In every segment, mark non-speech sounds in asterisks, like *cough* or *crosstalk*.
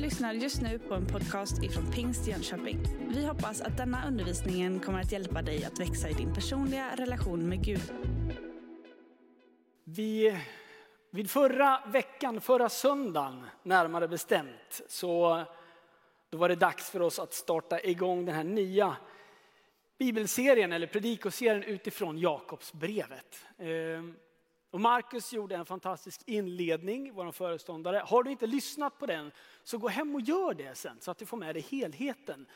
lyssnar just nu på en podcast ifrån Pingst Jönköping. Vi hoppas att denna undervisning kommer att hjälpa dig att växa i din personliga relation med Gud. Vi, vid förra veckan, förra söndagen närmare bestämt, så då var det dags för oss att starta igång den här nya bibelserien eller predikoserien utifrån Jakobsbrevet. Ehm, och Marcus gjorde en fantastisk inledning, vår föreståndare. Har du inte lyssnat på den så gå hem och gör det sen så att du får med dig helheten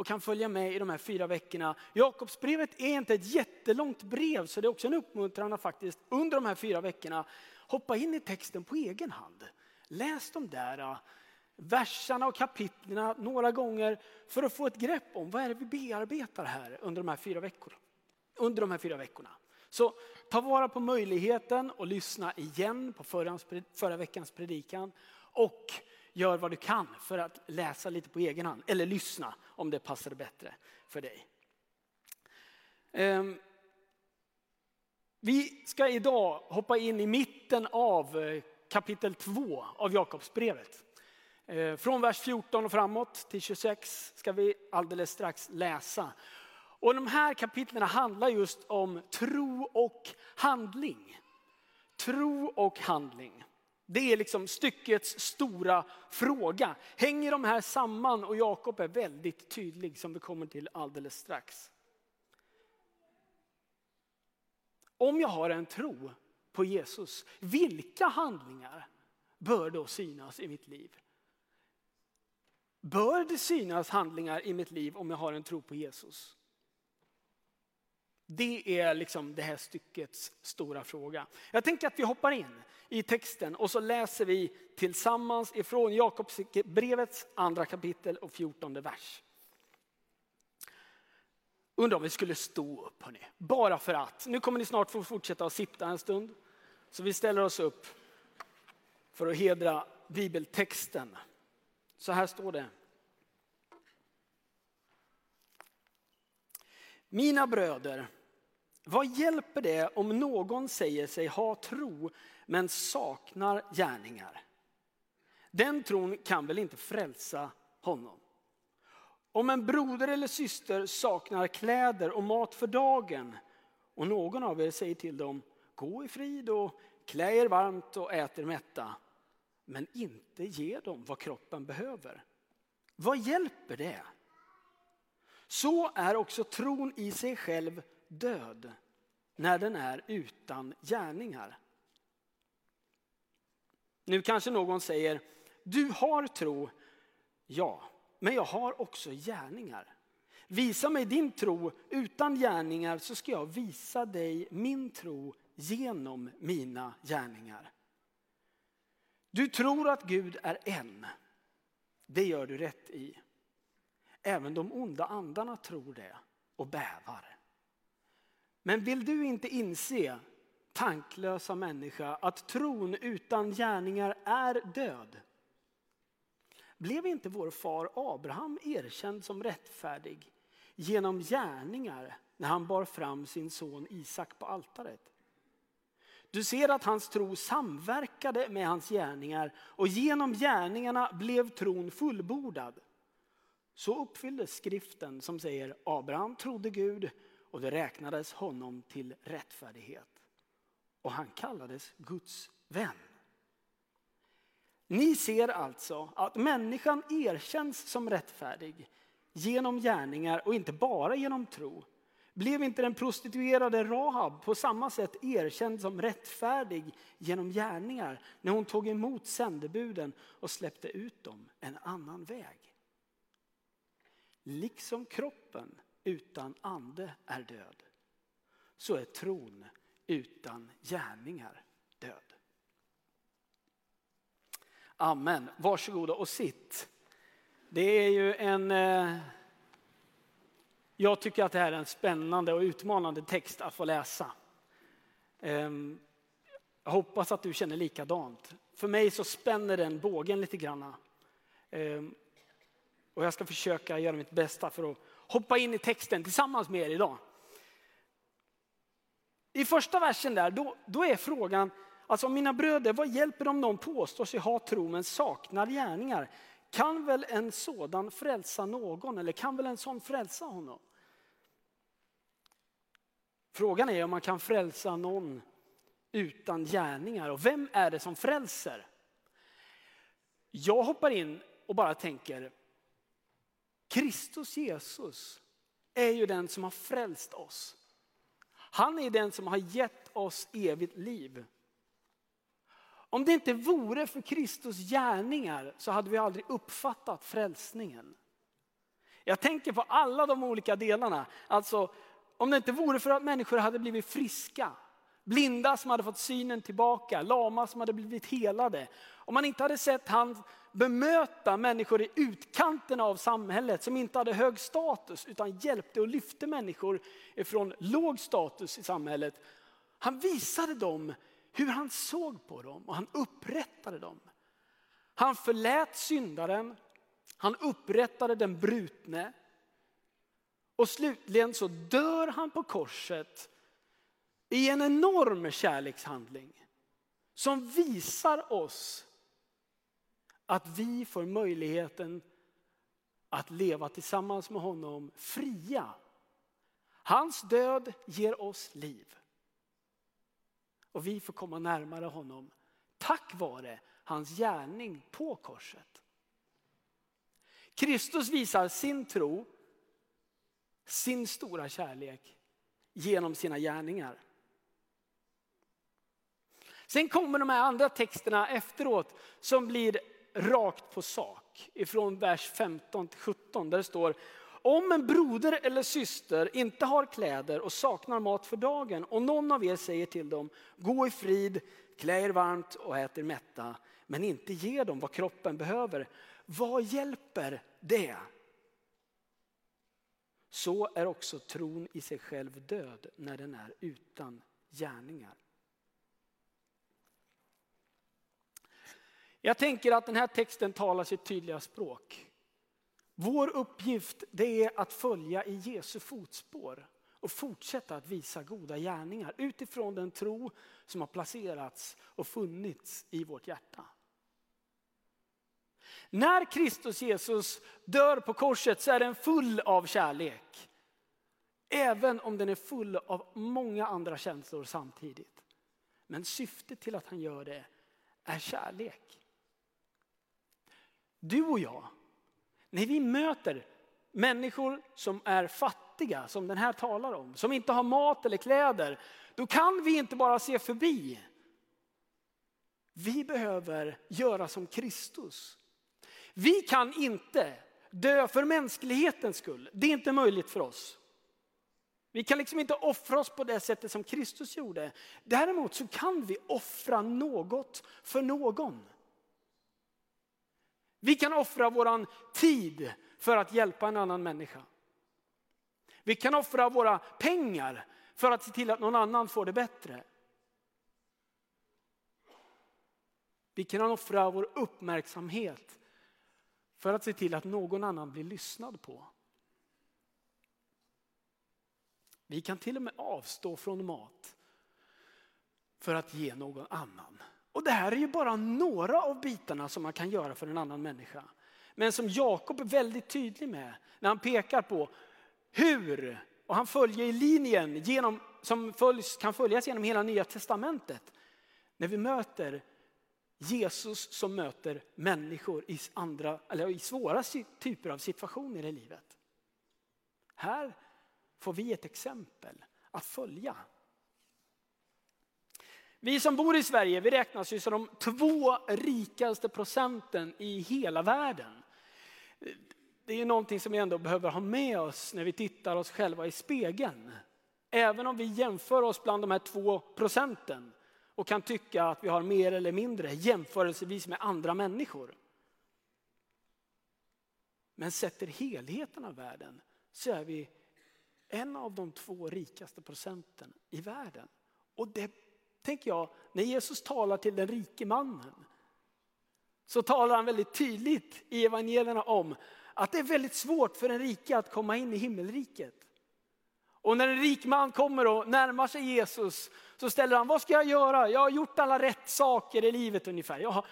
och kan följa med i de här fyra veckorna. Jakobsbrevet är inte ett jättelångt brev så det är också en uppmuntran att faktiskt under de här fyra veckorna hoppa in i texten på egen hand. Läs de där äh, verserna och kapitlerna några gånger för att få ett grepp om vad är det vi bearbetar här under de här fyra veckorna. Under de här fyra veckorna. Så ta vara på möjligheten och lyssna igen på förra, förra veckans predikan. Och gör vad du kan för att läsa lite på egen hand. Eller lyssna om det passar bättre för dig. Ehm, vi ska idag hoppa in i mitten av eh, kapitel 2 av Jakobsbrevet. Eh, från vers 14 och framåt till 26 ska vi alldeles strax läsa. Och de här kapitlen handlar just om tro och handling. Tro och handling. Det är liksom styckets stora fråga. Hänger de här samman? Och Jakob är väldigt tydlig som vi kommer till alldeles strax. Om jag har en tro på Jesus, vilka handlingar bör då synas i mitt liv? Bör det synas handlingar i mitt liv om jag har en tro på Jesus? Det är liksom det här styckets stora fråga. Jag tänker att vi hoppar in i texten och så läser vi tillsammans ifrån Jakobsbrevets andra kapitel och fjortonde vers. Undrar om vi skulle stå upp hörni, bara för att. Nu kommer ni snart få fortsätta att sitta en stund. Så vi ställer oss upp för att hedra bibeltexten. Så här står det. Mina bröder, vad hjälper det om någon säger sig ha tro men saknar gärningar? Den tron kan väl inte frälsa honom? Om en broder eller syster saknar kläder och mat för dagen och någon av er säger till dem gå i frid och klä er varmt och ät er mätta men inte ge dem vad kroppen behöver. Vad hjälper det? Så är också tron i sig själv död när den är utan gärningar. Nu kanske någon säger, du har tro, ja, men jag har också gärningar. Visa mig din tro utan gärningar så ska jag visa dig min tro genom mina gärningar. Du tror att Gud är en. Det gör du rätt i. Även de onda andarna tror det och bävar. Men vill du inte inse, tanklösa människa, att tron utan gärningar är död? Blev inte vår far Abraham erkänd som rättfärdig genom gärningar när han bar fram sin son Isak på altaret? Du ser att hans tro samverkade med hans gärningar och genom gärningarna blev tron fullbordad. Så uppfylldes skriften som säger Abraham trodde Gud och det räknades honom till rättfärdighet. Och han kallades Guds vän. Ni ser alltså att människan erkänns som rättfärdig genom gärningar och inte bara genom tro. Blev inte den prostituerade Rahab på samma sätt erkänd som rättfärdig genom gärningar när hon tog emot sändebuden och släppte ut dem en annan väg? Liksom kroppen utan ande är död, så är tron utan gärningar död. Amen. Varsågoda och sitt. Det är ju en... Eh, jag tycker att det här är en spännande och utmanande text att få läsa. Ehm, jag hoppas att du känner likadant. För mig så spänner den bågen lite grann. Ehm, och jag ska försöka göra mitt bästa för att hoppa in i texten tillsammans med er idag. I första versen där, då, då är frågan, alltså mina bröder, vad hjälper det om någon påstår sig ha tro men saknar gärningar? kan väl en sådan frälsa någon eller kan väl en sån frälsa honom? Frågan är om man kan frälsa någon utan gärningar och vem är det som frälser? Jag hoppar in och bara tänker, Kristus Jesus är ju den som har frälst oss. Han är den som har gett oss evigt liv. Om det inte vore för Kristus gärningar så hade vi aldrig uppfattat frälsningen. Jag tänker på alla de olika delarna. Alltså, om det inte vore för att människor hade blivit friska, blinda som hade fått synen tillbaka, lama som hade blivit helade. Om man inte hade sett han bemöta människor i utkanten av samhället som inte hade hög status utan hjälpte och lyfte människor från låg status i samhället. Han visade dem hur han såg på dem och han upprättade dem. Han förlät syndaren, han upprättade den brutne. Och slutligen så dör han på korset i en enorm kärlekshandling som visar oss att vi får möjligheten att leva tillsammans med honom fria. Hans död ger oss liv. Och vi får komma närmare honom tack vare hans gärning på korset. Kristus visar sin tro, sin stora kärlek genom sina gärningar. Sen kommer de här andra texterna efteråt som blir rakt på sak ifrån vers 15 till 17 där det står om en broder eller syster inte har kläder och saknar mat för dagen och någon av er säger till dem, gå i frid, klä er varmt och ät er mätta, men inte ger dem vad kroppen behöver. Vad hjälper det? Så är också tron i sig själv död när den är utan gärningar. Jag tänker att den här texten talar sitt tydliga språk. Vår uppgift det är att följa i Jesu fotspår och fortsätta att visa goda gärningar utifrån den tro som har placerats och funnits i vårt hjärta. När Kristus Jesus dör på korset så är den full av kärlek. Även om den är full av många andra känslor samtidigt. Men syftet till att han gör det är kärlek. Du och jag, när vi möter människor som är fattiga, som den här talar om, som inte har mat eller kläder, då kan vi inte bara se förbi. Vi behöver göra som Kristus. Vi kan inte dö för mänsklighetens skull. Det är inte möjligt för oss. Vi kan liksom inte offra oss på det sättet som Kristus gjorde. Däremot så kan vi offra något för någon. Vi kan offra vår tid för att hjälpa en annan människa. Vi kan offra våra pengar för att se till att någon annan får det bättre. Vi kan offra vår uppmärksamhet för att se till att någon annan blir lyssnad på. Vi kan till och med avstå från mat för att ge någon annan. Och det här är ju bara några av bitarna som man kan göra för en annan människa. Men som Jakob är väldigt tydlig med när han pekar på hur, och han följer i linjen genom, som följs, kan följas genom hela nya testamentet. När vi möter Jesus som möter människor i, andra, eller i svåra typer av situationer i livet. Här får vi ett exempel att följa. Vi som bor i Sverige vi räknas ju som de två rikaste procenten i hela världen. Det är någonting som vi ändå behöver ha med oss när vi tittar oss själva i spegeln. Även om vi jämför oss bland de här två procenten och kan tycka att vi har mer eller mindre jämförelsevis med andra människor. Men sätter helheten av världen så är vi en av de två rikaste procenten i världen. Och det tänker jag, när Jesus talar till den rike mannen så talar han väldigt tydligt i evangelierna om att det är väldigt svårt för den rike att komma in i himmelriket. Och när en rik man kommer och närmar sig Jesus så ställer han, vad ska jag göra? Jag har gjort alla rätt saker i livet ungefär. Jag har,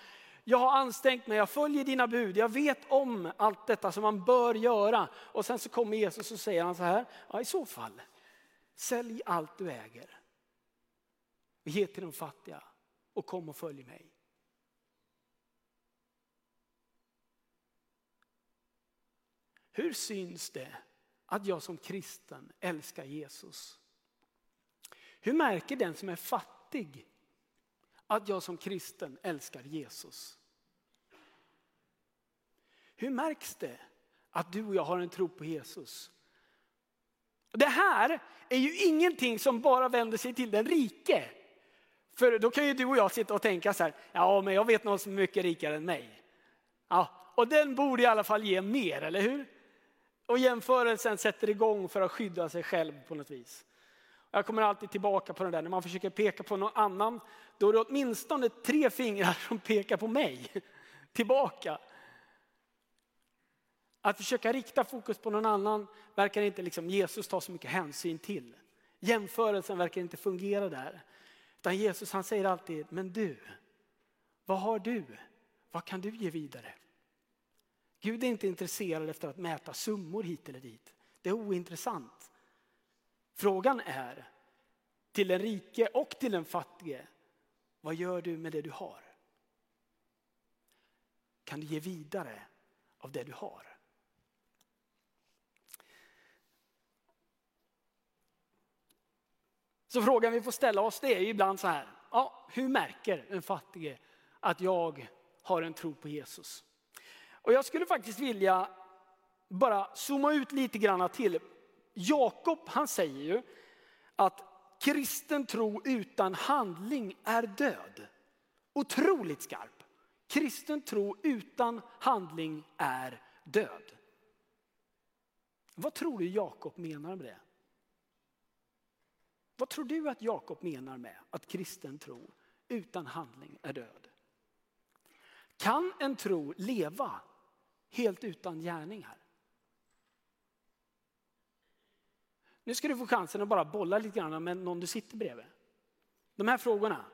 jag har ansträngt mig, jag följer dina bud, jag vet om allt detta som man bör göra. Och sen så kommer Jesus och säger han så här, ja i så fall, sälj allt du äger. Ge till de fattiga och kom och följ mig. Hur syns det att jag som kristen älskar Jesus? Hur märker den som är fattig att jag som kristen älskar Jesus? Hur märks det att du och jag har en tro på Jesus? Det här är ju ingenting som bara vänder sig till den rike. För då kan ju du och jag sitta och tänka så här, ja men jag vet någon som är mycket rikare än mig. Ja, och den borde i alla fall ge mer, eller hur? Och jämförelsen sätter igång för att skydda sig själv på något vis. Jag kommer alltid tillbaka på den där, när man försöker peka på någon annan, då är det åtminstone tre fingrar *laughs* som pekar på mig *laughs* tillbaka. Att försöka rikta fokus på någon annan verkar inte liksom Jesus ta så mycket hänsyn till. Jämförelsen verkar inte fungera där. Utan Jesus han säger alltid, men du, vad har du? Vad kan du ge vidare? Gud är inte intresserad efter att mäta summor hit eller dit. Det är ointressant. Frågan är till den rike och till den fattige, vad gör du med det du har? Kan du ge vidare av det du har? Så frågan vi får ställa oss det är ibland så här, ja, hur märker en fattige att jag har en tro på Jesus? Och jag skulle faktiskt vilja bara zooma ut lite grann till. Jakob han säger ju att kristen tro utan handling är död. Otroligt skarp. Kristen tro utan handling är död. Vad tror du Jakob menar med det? Vad tror du att Jakob menar med att kristen tro utan handling är död? Kan en tro leva helt utan gärningar? Nu ska du få chansen att bara bolla lite grann med någon du sitter bredvid. De här frågorna,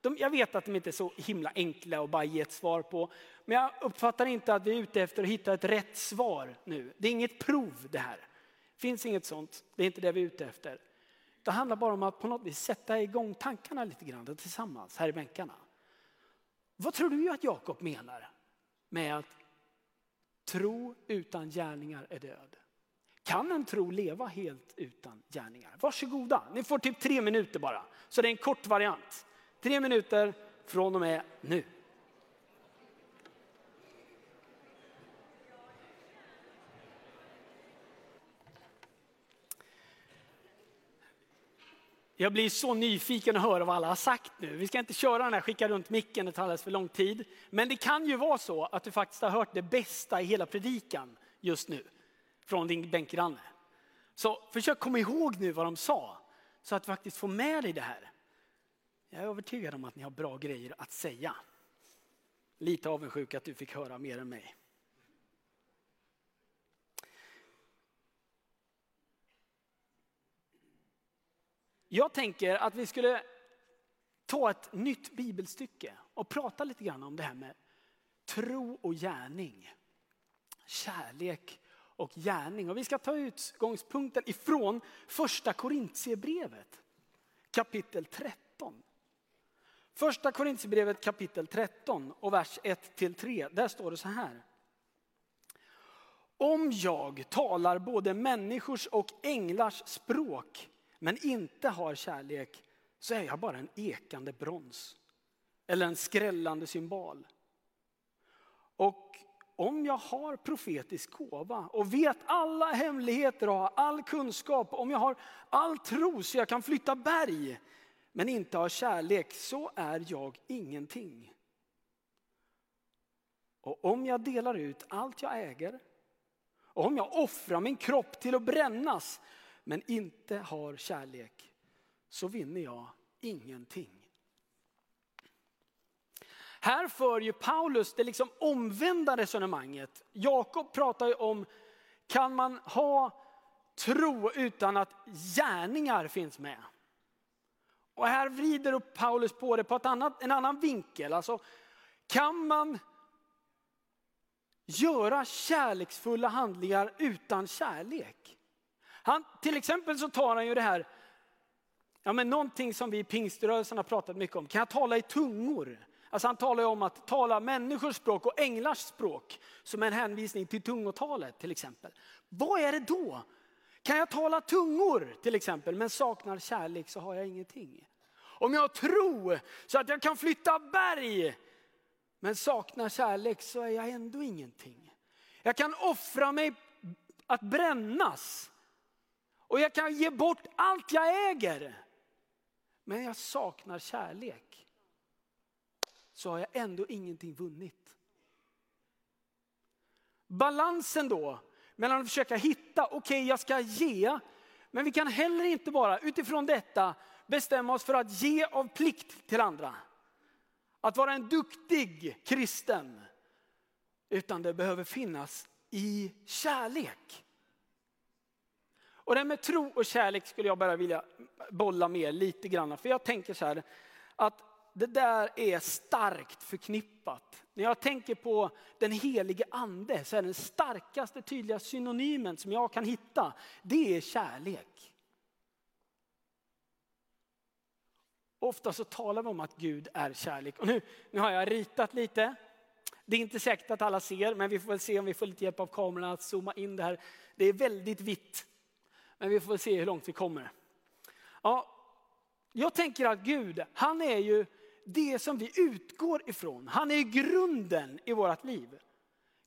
de, jag vet att de inte är så himla enkla att bara ge ett svar på. Men jag uppfattar inte att vi är ute efter att hitta ett rätt svar nu. Det är inget prov det här. Det finns inget sånt, det är inte det vi är ute efter. Det handlar bara om att på något vis sätta igång tankarna lite grann tillsammans här i bänkarna. Vad tror du att Jakob menar med att tro utan gärningar är död? Kan en tro leva helt utan gärningar? Varsågoda, ni får typ tre minuter bara. Så det är en kort variant. Tre minuter från och med nu. Jag blir så nyfiken att höra vad alla har sagt nu. Vi ska inte köra den här skicka runt micken, det tar alldeles för lång tid. Men det kan ju vara så att du faktiskt har hört det bästa i hela predikan just nu från din bänkgranne. Så försök komma ihåg nu vad de sa så att du faktiskt får med dig det här. Jag är övertygad om att ni har bra grejer att säga. Lite avundsjuk att du fick höra mer än mig. Jag tänker att vi skulle ta ett nytt bibelstycke och prata lite grann om det här med tro och gärning. Kärlek och gärning. Och vi ska ta utgångspunkten ifrån första Korintierbrevet kapitel 13. Första Korintierbrevet kapitel 13 och vers 1 till 3. Där står det så här. Om jag talar både människors och änglars språk men inte har kärlek så är jag bara en ekande brons. Eller en skrällande symbol. Och om jag har profetisk gåva och vet alla hemligheter och har all kunskap, om jag har all tro så jag kan flytta berg, men inte har kärlek, så är jag ingenting. Och om jag delar ut allt jag äger, och om jag offrar min kropp till att brännas, men inte har kärlek så vinner jag ingenting. Här för ju Paulus det liksom omvända resonemanget. Jakob pratar ju om, kan man ha tro utan att gärningar finns med? Och här vrider upp Paulus på det på ett annat, en annan vinkel. Alltså, Kan man göra kärleksfulla handlingar utan kärlek? Han, till exempel så tar han ju det här, ja men någonting som vi i pingströrelsen har pratat mycket om. Kan jag tala i tungor? Alltså han talar ju om att tala människors språk och änglars språk som en hänvisning till tungotalet till exempel. Vad är det då? Kan jag tala tungor till exempel men saknar kärlek så har jag ingenting. Om jag tror så att jag kan flytta berg men saknar kärlek så är jag ändå ingenting. Jag kan offra mig att brännas och jag kan ge bort allt jag äger. Men jag saknar kärlek. Så har jag ändå ingenting vunnit. Balansen då mellan att försöka hitta, okej okay, jag ska ge, men vi kan heller inte bara utifrån detta bestämma oss för att ge av plikt till andra. Att vara en duktig kristen. Utan det behöver finnas i kärlek. Och det med tro och kärlek skulle jag bara vilja bolla med lite grann. För jag tänker så här att det där är starkt förknippat. När jag tänker på den helige ande så är den starkaste tydliga synonymen som jag kan hitta, det är kärlek. Ofta så talar vi om att Gud är kärlek. Och nu, nu har jag ritat lite. Det är inte säkert att alla ser, men vi får väl se om vi får lite hjälp av kameran att zooma in det här. Det är väldigt vitt. Men vi får se hur långt vi kommer. Ja, jag tänker att Gud, han är ju det som vi utgår ifrån. Han är grunden i vårt liv.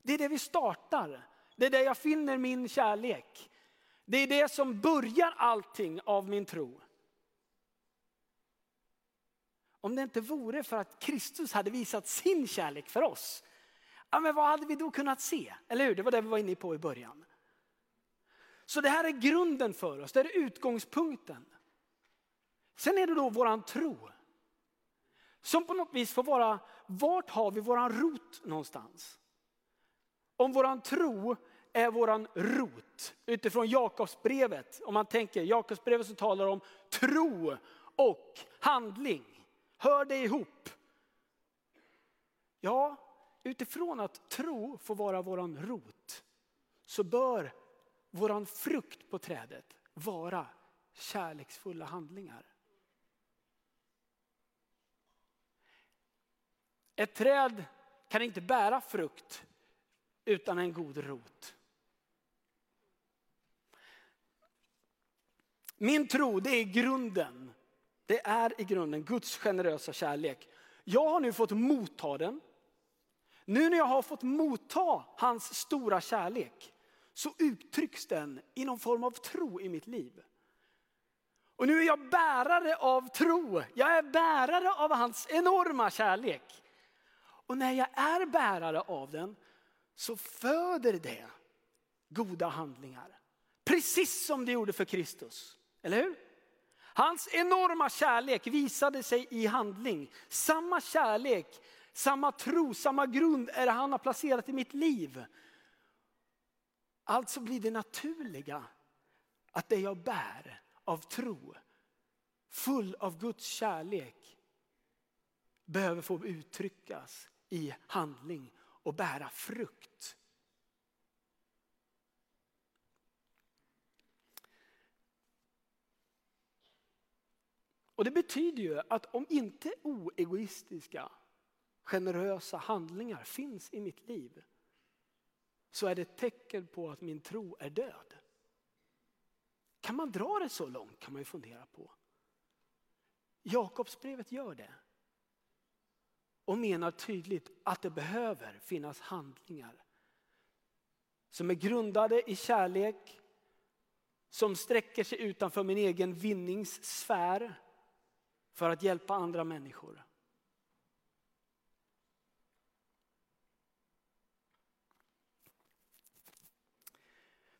Det är det vi startar. Det är där jag finner min kärlek. Det är det som börjar allting av min tro. Om det inte vore för att Kristus hade visat sin kärlek för oss, ja, men vad hade vi då kunnat se? Eller hur? Det var det vi var inne på i början. Så det här är grunden för oss, det är utgångspunkten. Sen är det då våran tro. Som på något vis får vara, vart har vi våran rot någonstans? Om våran tro är våran rot utifrån Jakobsbrevet. Om man tänker Jakobsbrevet som talar om tro och handling. Hör det ihop? Ja, utifrån att tro får vara våran rot så bör våran frukt på trädet vara kärleksfulla handlingar. Ett träd kan inte bära frukt utan en god rot. Min tro det är grunden. Det är i grunden Guds generösa kärlek. Jag har nu fått motta den. Nu när jag har fått motta hans stora kärlek så uttrycks den i någon form av tro i mitt liv. Och nu är jag bärare av tro. Jag är bärare av hans enorma kärlek. Och när jag är bärare av den så föder det goda handlingar. Precis som det gjorde för Kristus. Eller hur? Hans enorma kärlek visade sig i handling. Samma kärlek, samma tro, samma grund är det han har placerat i mitt liv. Alltså blir det naturliga att det jag bär av tro, full av Guds kärlek, behöver få uttryckas i handling och bära frukt. Och det betyder ju att om inte oegoistiska, generösa handlingar finns i mitt liv så är det ett tecken på att min tro är död. Kan man dra det så långt kan man ju fundera på. Jakobsbrevet gör det och menar tydligt att det behöver finnas handlingar som är grundade i kärlek, som sträcker sig utanför min egen vinningssfär för att hjälpa andra människor.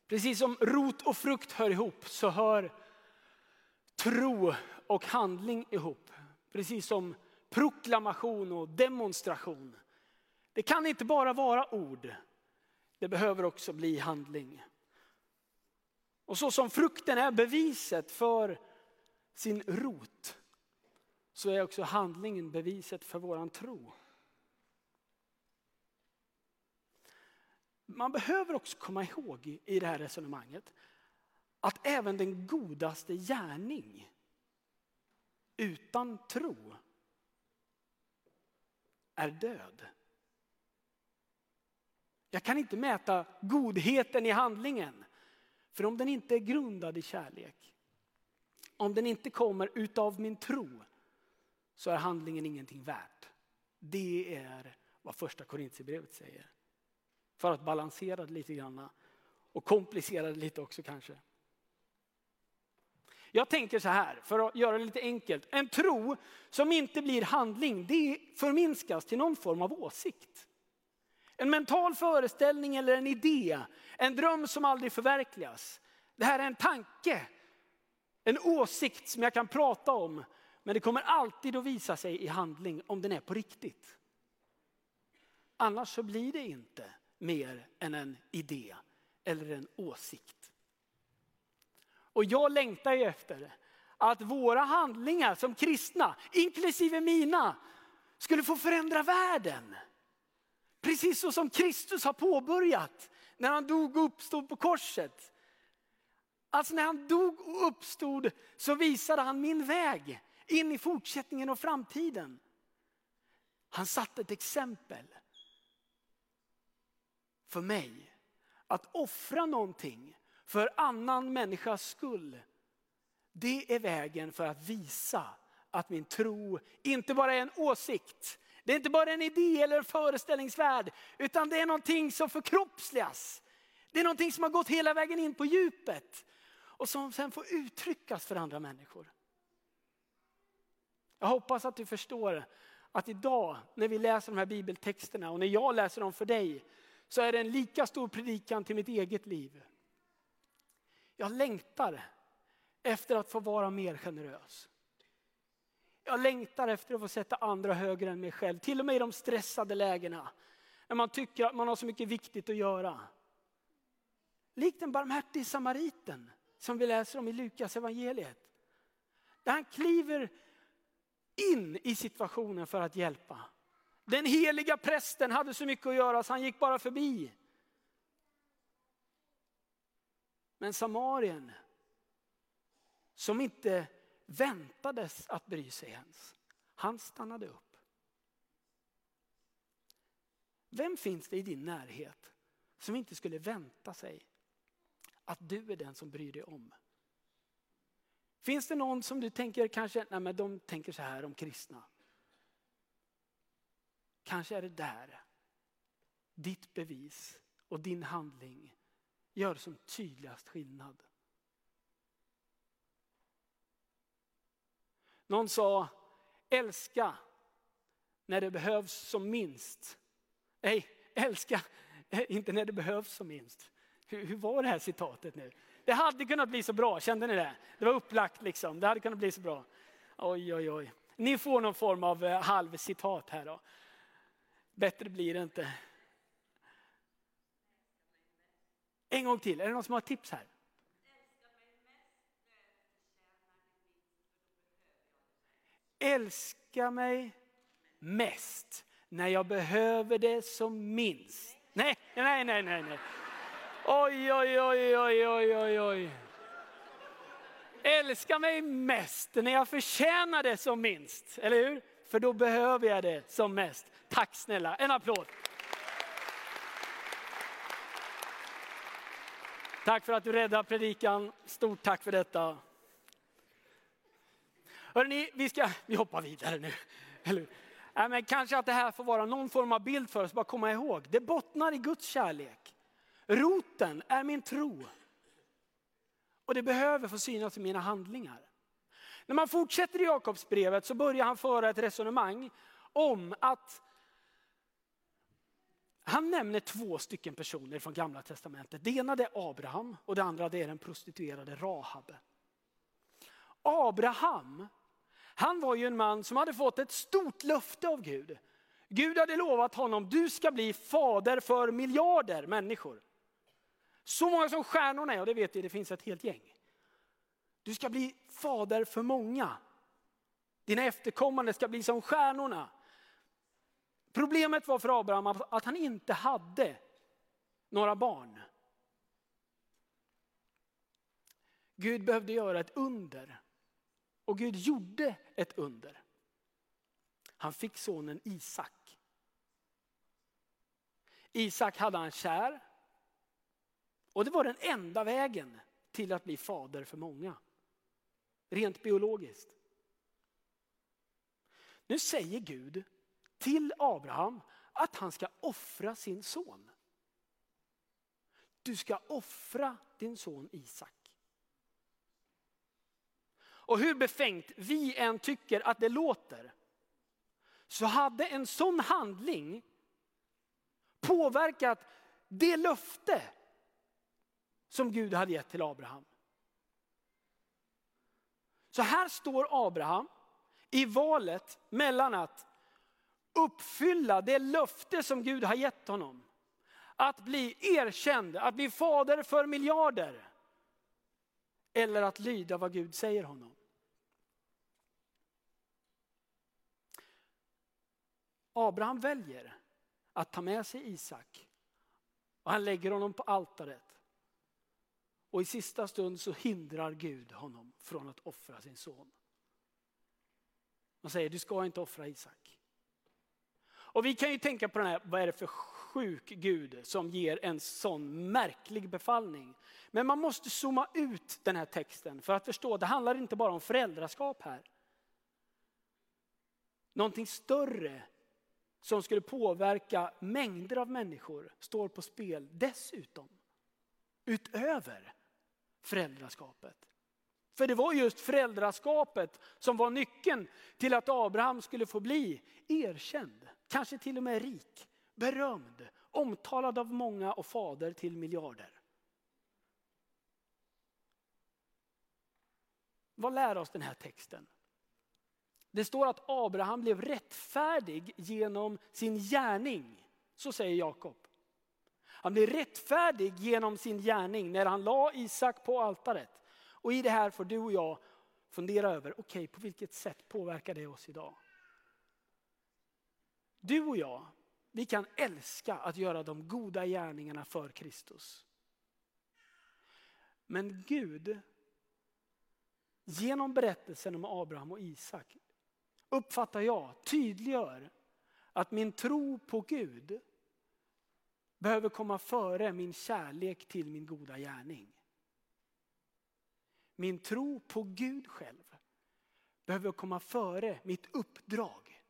Precis som rot och frukt hör ihop så hör tro och handling ihop. Precis som proklamation och demonstration. Det kan inte bara vara ord. Det behöver också bli handling. Och så som frukten är beviset för sin rot så är också handlingen beviset för våran tro. Man behöver också komma ihåg i det här resonemanget att även den godaste gärning utan tro är död. Jag kan inte mäta godheten i handlingen. För om den inte är grundad i kärlek, om den inte kommer utav min tro, så är handlingen ingenting värt. Det är vad första Korintierbrevet säger. För att balansera det lite grann och komplicera det lite också kanske. Jag tänker så här, för att göra det lite enkelt. En tro som inte blir handling, det förminskas till någon form av åsikt. En mental föreställning eller en idé, en dröm som aldrig förverkligas. Det här är en tanke, en åsikt som jag kan prata om, men det kommer alltid att visa sig i handling om den är på riktigt. Annars så blir det inte mer än en idé eller en åsikt. Och jag längtar ju efter att våra handlingar som kristna, inklusive mina, skulle få förändra världen. Precis så som Kristus har påbörjat när han dog och uppstod på korset. Alltså när han dog och uppstod så visade han min väg in i fortsättningen och framtiden. Han satte ett exempel för mig att offra någonting för annan människas skull. Det är vägen för att visa att min tro inte bara är en åsikt, det är inte bara en idé eller en föreställningsvärld, utan det är någonting som förkroppsligas. Det är någonting som har gått hela vägen in på djupet och som sen får uttryckas för andra människor. Jag hoppas att du förstår att idag när vi läser de här bibeltexterna och när jag läser dem för dig så är det en lika stor predikan till mitt eget liv. Jag längtar efter att få vara mer generös. Jag längtar efter att få sätta andra högre än mig själv, till och med i de stressade lägena. När man tycker att man har så mycket viktigt att göra. Likt den barmhärtige samariten som vi läser om i Lukas evangeliet. Där han kliver in i situationen för att hjälpa. Den heliga prästen hade så mycket att göra så han gick bara förbi. Men Samarien, som inte väntades att bry sig ens, han stannade upp. Vem finns det i din närhet som inte skulle vänta sig att du är den som bryr dig om? Finns det någon som du tänker kanske, nej men de tänker så här om kristna. Kanske är det där ditt bevis och din handling gör som tydligast skillnad. Någon sa, älska när det behövs som minst. Nej, älska eh, inte när det behövs som minst. Hur, hur, var det här citatet nu? Det hade kunnat bli så bra, kände ni det? Det var upplagt liksom, det hade kunnat bli så bra. Oj, oj, oj. Ni får någon form av eh, halvcitat här då. Bättre blir det inte. En gång till, är det någon som har tips här? Älska mig mest när jag behöver det som minst. Nej, nej, nej, nej. nej. Oj, oj, oj, oj, oj, oj, oj. Älska mig mest när jag förtjänar det som minst, eller hur? För då behöver jag det som mest. Tack snälla, en applåd. Tack för att du räddade predikan. Stort tack för detta. Hörrni, vi, ska, vi hoppar vidare nu. Eller? Äh, men kanske att det här får vara någon form av bild för oss, bara komma ihåg. Det bottnar i Guds kärlek. Roten är min tro. Och det behöver få synas i mina handlingar. När man fortsätter i Jakobsbrevet så börjar han föra ett resonemang om att han nämner två stycken personer från gamla testamentet. Det ena är Abraham och det andra är den prostituerade Rahab. Abraham, han var ju en man som hade fått ett stort löfte av Gud. Gud hade lovat honom, du ska bli fader för miljarder människor. Så många som stjärnorna är, och det vet vi, det finns ett helt gäng. Du ska bli fader för många. Dina efterkommande ska bli som stjärnorna. Problemet var för Abraham att han inte hade några barn. Gud behövde göra ett under. Och Gud gjorde ett under. Han fick sonen Isak. Isak hade han kär. Och det var den enda vägen till att bli fader för många. Rent biologiskt. Nu säger Gud till Abraham att han ska offra sin son. Du ska offra din son Isak. Och hur befängt vi än tycker att det låter, så hade en sån handling påverkat det löfte som Gud hade gett till Abraham. Så här står Abraham i valet mellan att uppfylla det löfte som Gud har gett honom. Att bli erkänd, att bli fader för miljarder. Eller att lyda vad Gud säger honom. Abraham väljer att ta med sig Isak. Och han lägger honom på altaret. Och i sista stund så hindrar Gud honom från att offra sin son. Han säger, du ska inte offra Isak. Och vi kan ju tänka på den här, vad är det för sjuk Gud som ger en sån märklig befallning. Men man måste zooma ut den här texten för att förstå, det handlar inte bara om föräldraskap här. Någonting större som skulle påverka mängder av människor står på spel dessutom. Utöver föräldraskapet. För det var just föräldraskapet som var nyckeln till att Abraham skulle få bli erkänd, kanske till och med rik, berömd, omtalad av många och fader till miljarder. Vad lär oss den här texten? Det står att Abraham blev rättfärdig genom sin gärning. Så säger Jakob. Han blev rättfärdig genom sin gärning när han la Isak på altaret. Och i det här får du och jag fundera över, okej okay, på vilket sätt påverkar det oss idag? Du och jag, vi kan älska att göra de goda gärningarna för Kristus. Men Gud, genom berättelsen om Abraham och Isak, uppfattar jag tydliggör att min tro på Gud behöver komma före min kärlek till min goda gärning. Min tro på Gud själv behöver komma före mitt uppdrag.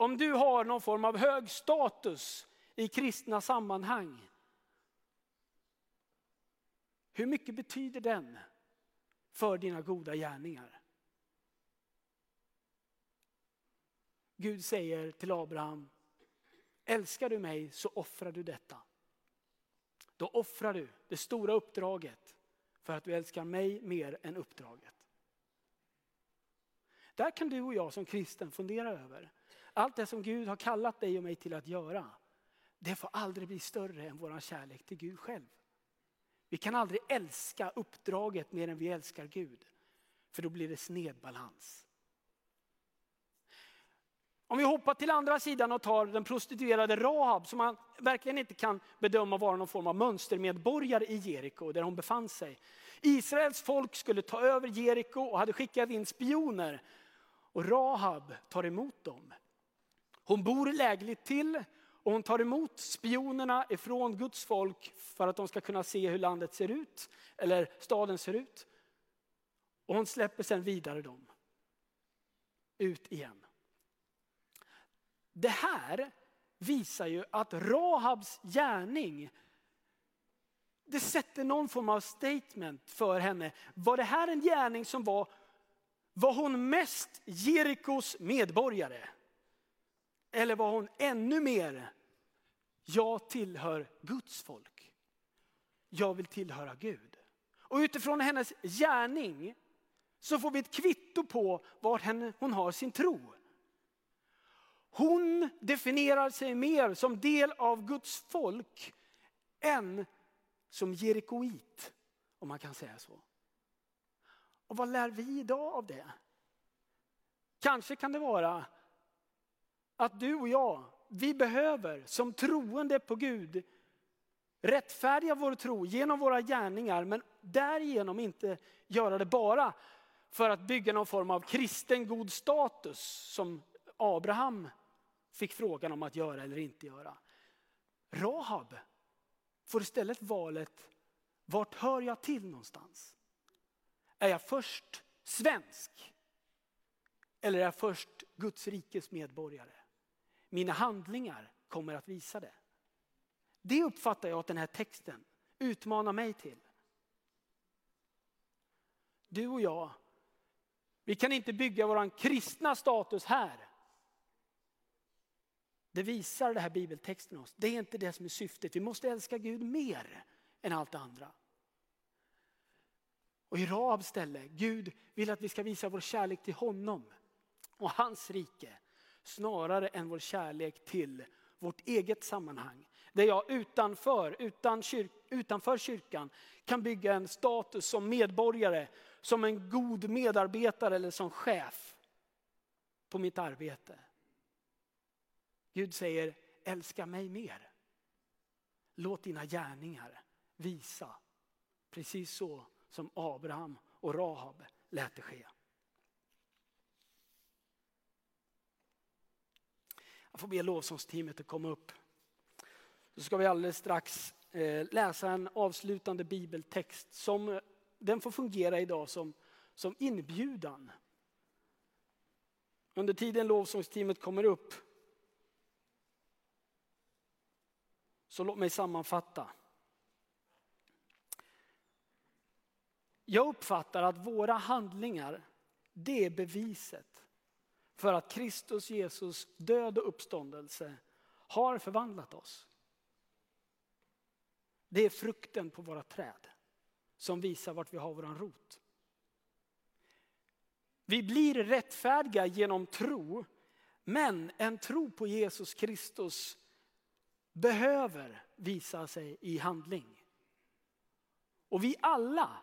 Om du har någon form av hög status i kristna sammanhang. Hur mycket betyder den för dina goda gärningar? Gud säger till Abraham, älskar du mig så offrar du detta. Då offrar du det stora uppdraget för att du älskar mig mer än uppdraget. Där kan du och jag som kristen fundera över. Allt det som Gud har kallat dig och mig till att göra, det får aldrig bli större än vår kärlek till Gud själv. Vi kan aldrig älska uppdraget mer än vi älskar Gud. För då blir det snedbalans. Om vi hoppar till andra sidan och tar den prostituerade Rahab som man verkligen inte kan bedöma vara någon form av mönstermedborgare i Jeriko där hon befann sig. Israels folk skulle ta över Jeriko och hade skickat in spioner. Och Rahab tar emot dem. Hon bor lägligt till och hon tar emot spionerna ifrån Guds folk för att de ska kunna se hur landet ser ut, eller staden ser ut. Och hon släpper sen vidare dem. Ut igen. Det här visar ju att Rahabs gärning, det sätter någon form av statement för henne. Var det här en gärning som var, var hon mest Jerikos medborgare? Eller var hon ännu mer, jag tillhör Guds folk. Jag vill tillhöra Gud. Och utifrån hennes gärning så får vi ett kvitto på var hon har sin tro. Hon definierar sig mer som del av Guds folk än som jerikoit, om man kan säga så. Och vad lär vi idag av det? Kanske kan det vara att du och jag, vi behöver som troende på Gud rättfärdiga vår tro genom våra gärningar, men därigenom inte göra det bara för att bygga någon form av kristen god status som Abraham fick frågan om att göra eller inte göra. Rahab får istället valet, vart hör jag till någonstans? Är jag först svensk? Eller är jag först Guds rikes medborgare? Mina handlingar kommer att visa det. Det uppfattar jag att den här texten utmanar mig till. Du och jag, vi kan inte bygga vår kristna status här. Det visar den här bibeltexten oss. Det är inte det som är syftet. Vi måste älska Gud mer än allt det andra. Och i Raab ställe, Gud vill att vi ska visa vår kärlek till honom och hans rike snarare än vår kärlek till vårt eget sammanhang. Där jag utanför, utan kyr, utanför kyrkan kan bygga en status som medborgare, som en god medarbetare eller som chef på mitt arbete. Gud säger, älska mig mer. Låt dina gärningar visa precis så som Abraham och Rahab lät det ske. Jag får be lovsångsteamet att komma upp. Så ska vi alldeles strax eh, läsa en avslutande bibeltext som eh, den får fungera idag som, som inbjudan. Under tiden lovsångsteamet kommer upp så låt mig sammanfatta. Jag uppfattar att våra handlingar, det är beviset för att Kristus Jesus död och uppståndelse har förvandlat oss. Det är frukten på våra träd som visar vart vi har vår rot. Vi blir rättfärdiga genom tro, men en tro på Jesus Kristus behöver visa sig i handling. Och vi alla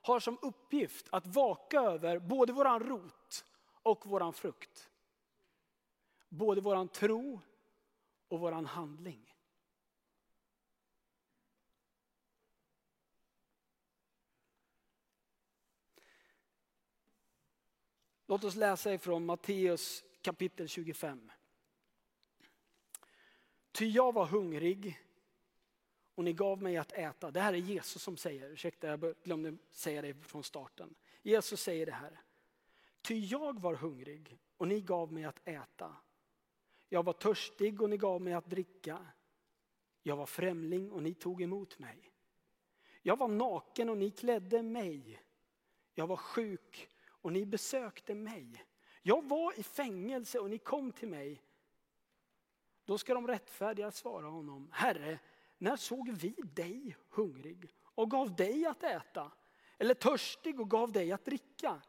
har som uppgift att vaka över både våran rot och våran frukt. Både våran tro och våran handling. Låt oss läsa ifrån Matteus kapitel 25. Ty jag var hungrig och ni gav mig att äta. Det här är Jesus som säger, ursäkta jag glömde säga det från starten. Jesus säger det här. Ty jag var hungrig och ni gav mig att äta. Jag var törstig och ni gav mig att dricka. Jag var främling och ni tog emot mig. Jag var naken och ni klädde mig. Jag var sjuk och ni besökte mig. Jag var i fängelse och ni kom till mig. Då ska de rättfärdiga svara honom, Herre, när såg vi dig hungrig och gav dig att äta? Eller törstig och gav dig att dricka?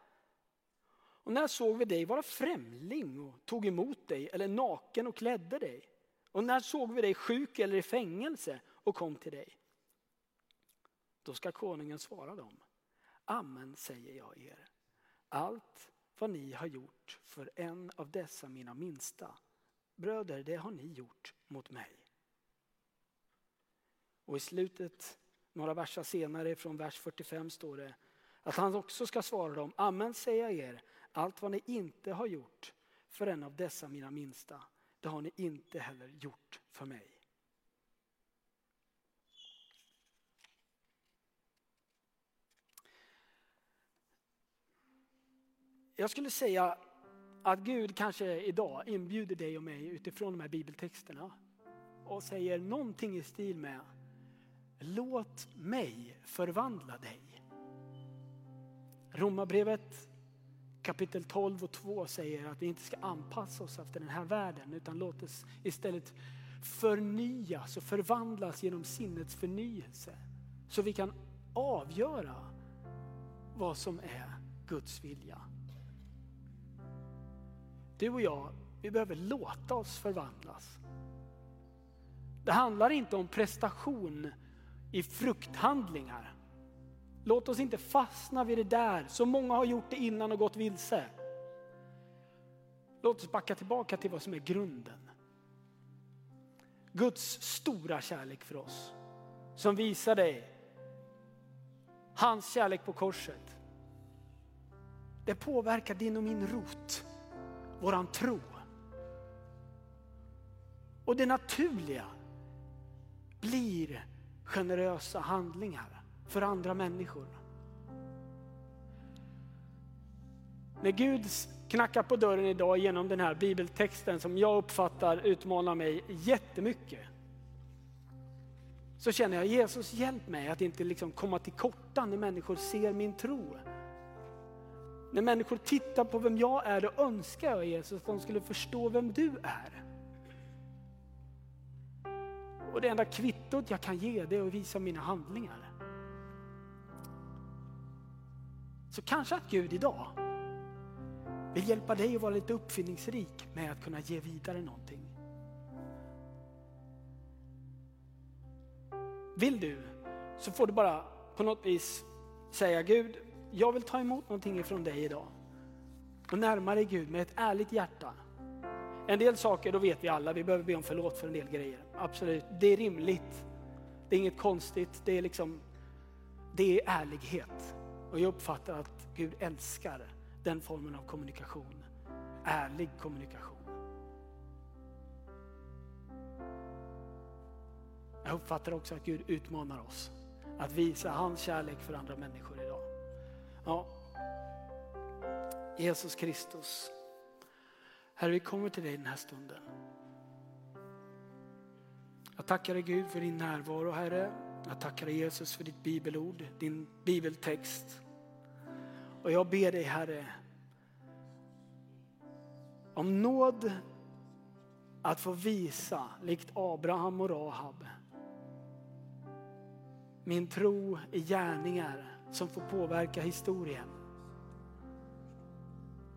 Och när såg vi dig vara främling och tog emot dig eller naken och klädde dig? Och när såg vi dig sjuk eller i fängelse och kom till dig? Då ska konungen svara dem. Amen säger jag er. Allt vad ni har gjort för en av dessa mina minsta bröder, det har ni gjort mot mig. Och i slutet, några verser senare från vers 45 står det att han också ska svara dem, amen säger jag er, allt vad ni inte har gjort för en av dessa mina minsta, det har ni inte heller gjort för mig. Jag skulle säga att Gud kanske idag inbjuder dig och mig utifrån de här bibeltexterna och säger någonting i stil med Låt mig förvandla dig. Romarbrevet kapitel 12 och 2 säger att vi inte ska anpassa oss efter den här världen utan låt oss istället förnyas och förvandlas genom sinnets förnyelse. Så vi kan avgöra vad som är Guds vilja. Du och jag, vi behöver låta oss förvandlas. Det handlar inte om prestation i frukthandlingar. Låt oss inte fastna vid det där. Så många har gjort det innan och gått vilse. Låt oss backa tillbaka till vad som är grunden. Guds stora kärlek för oss som visar dig hans kärlek på korset. Det påverkar din och min rot, våran tro. Och det naturliga blir generösa handlingar för andra människor. När Gud knackar på dörren idag genom den här bibeltexten som jag uppfattar utmanar mig jättemycket. Så känner jag Jesus hjälp mig att inte liksom komma till korta när människor ser min tro. När människor tittar på vem jag är, då önskar jag Jesus att de skulle förstå vem du är. Och det enda kvittot jag kan ge det är att visa mina handlingar. Så kanske att Gud idag vill hjälpa dig att vara lite uppfinningsrik med att kunna ge vidare någonting. Vill du så får du bara på något vis säga Gud, jag vill ta emot någonting ifrån dig idag. Och närma dig Gud med ett ärligt hjärta. En del saker, då vet vi alla, vi behöver be om förlåt för en del grejer. Absolut, det är rimligt. Det är inget konstigt, det är liksom, det är ärlighet. Och jag uppfattar att Gud älskar den formen av kommunikation. Ärlig kommunikation. Jag uppfattar också att Gud utmanar oss att visa hans kärlek för andra människor idag. Ja. Jesus Kristus, Herre vi kommer till dig den här stunden. Jag tackar dig Gud för din närvaro Herre. Jag tackar dig Jesus för ditt bibelord, din bibeltext. Och jag ber dig Herre om nåd att få visa, likt Abraham och Rahab, min tro i gärningar som får påverka historien.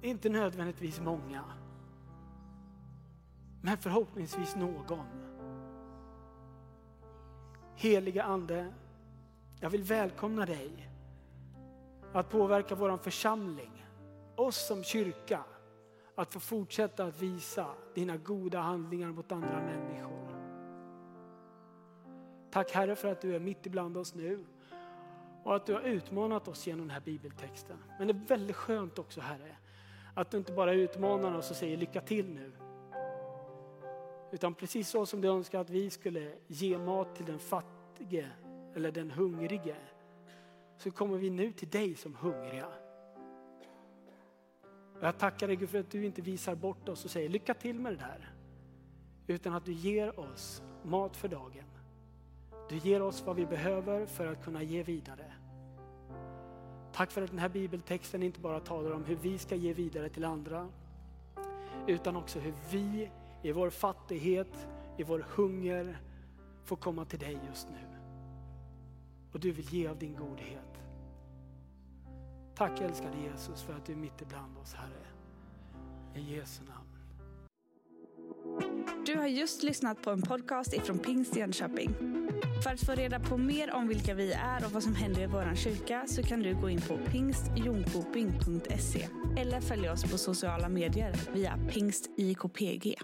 Inte nödvändigtvis många, men förhoppningsvis någon. Heliga Ande, jag vill välkomna dig att påverka vår församling, oss som kyrka, att få fortsätta att visa dina goda handlingar mot andra människor. Tack Herre för att du är mitt ibland oss nu och att du har utmanat oss genom den här bibeltexten. Men det är väldigt skönt också Herre, att du inte bara utmanar oss och säger lycka till nu. Utan precis så som du önskar att vi skulle ge mat till den fattige eller den hungrige, så kommer vi nu till dig som hungriga. Och jag tackar dig Gud för att du inte visar bort oss och säger lycka till med det där. Utan att du ger oss mat för dagen. Du ger oss vad vi behöver för att kunna ge vidare. Tack för att den här bibeltexten inte bara talar om hur vi ska ge vidare till andra, utan också hur vi i vår fattighet, i vår hunger får komma till dig just nu. Och du vill ge av din godhet. Tack älskade Jesus för att du är mitt ibland oss Herre. I Jesu namn. Du har just lyssnat på en podcast ifrån Pingst Jönköping. För att få reda på mer om vilka vi är och vad som händer i vår kyrka så kan du gå in på pingstjonkoping.se eller följa oss på sociala medier via pingstjkpg.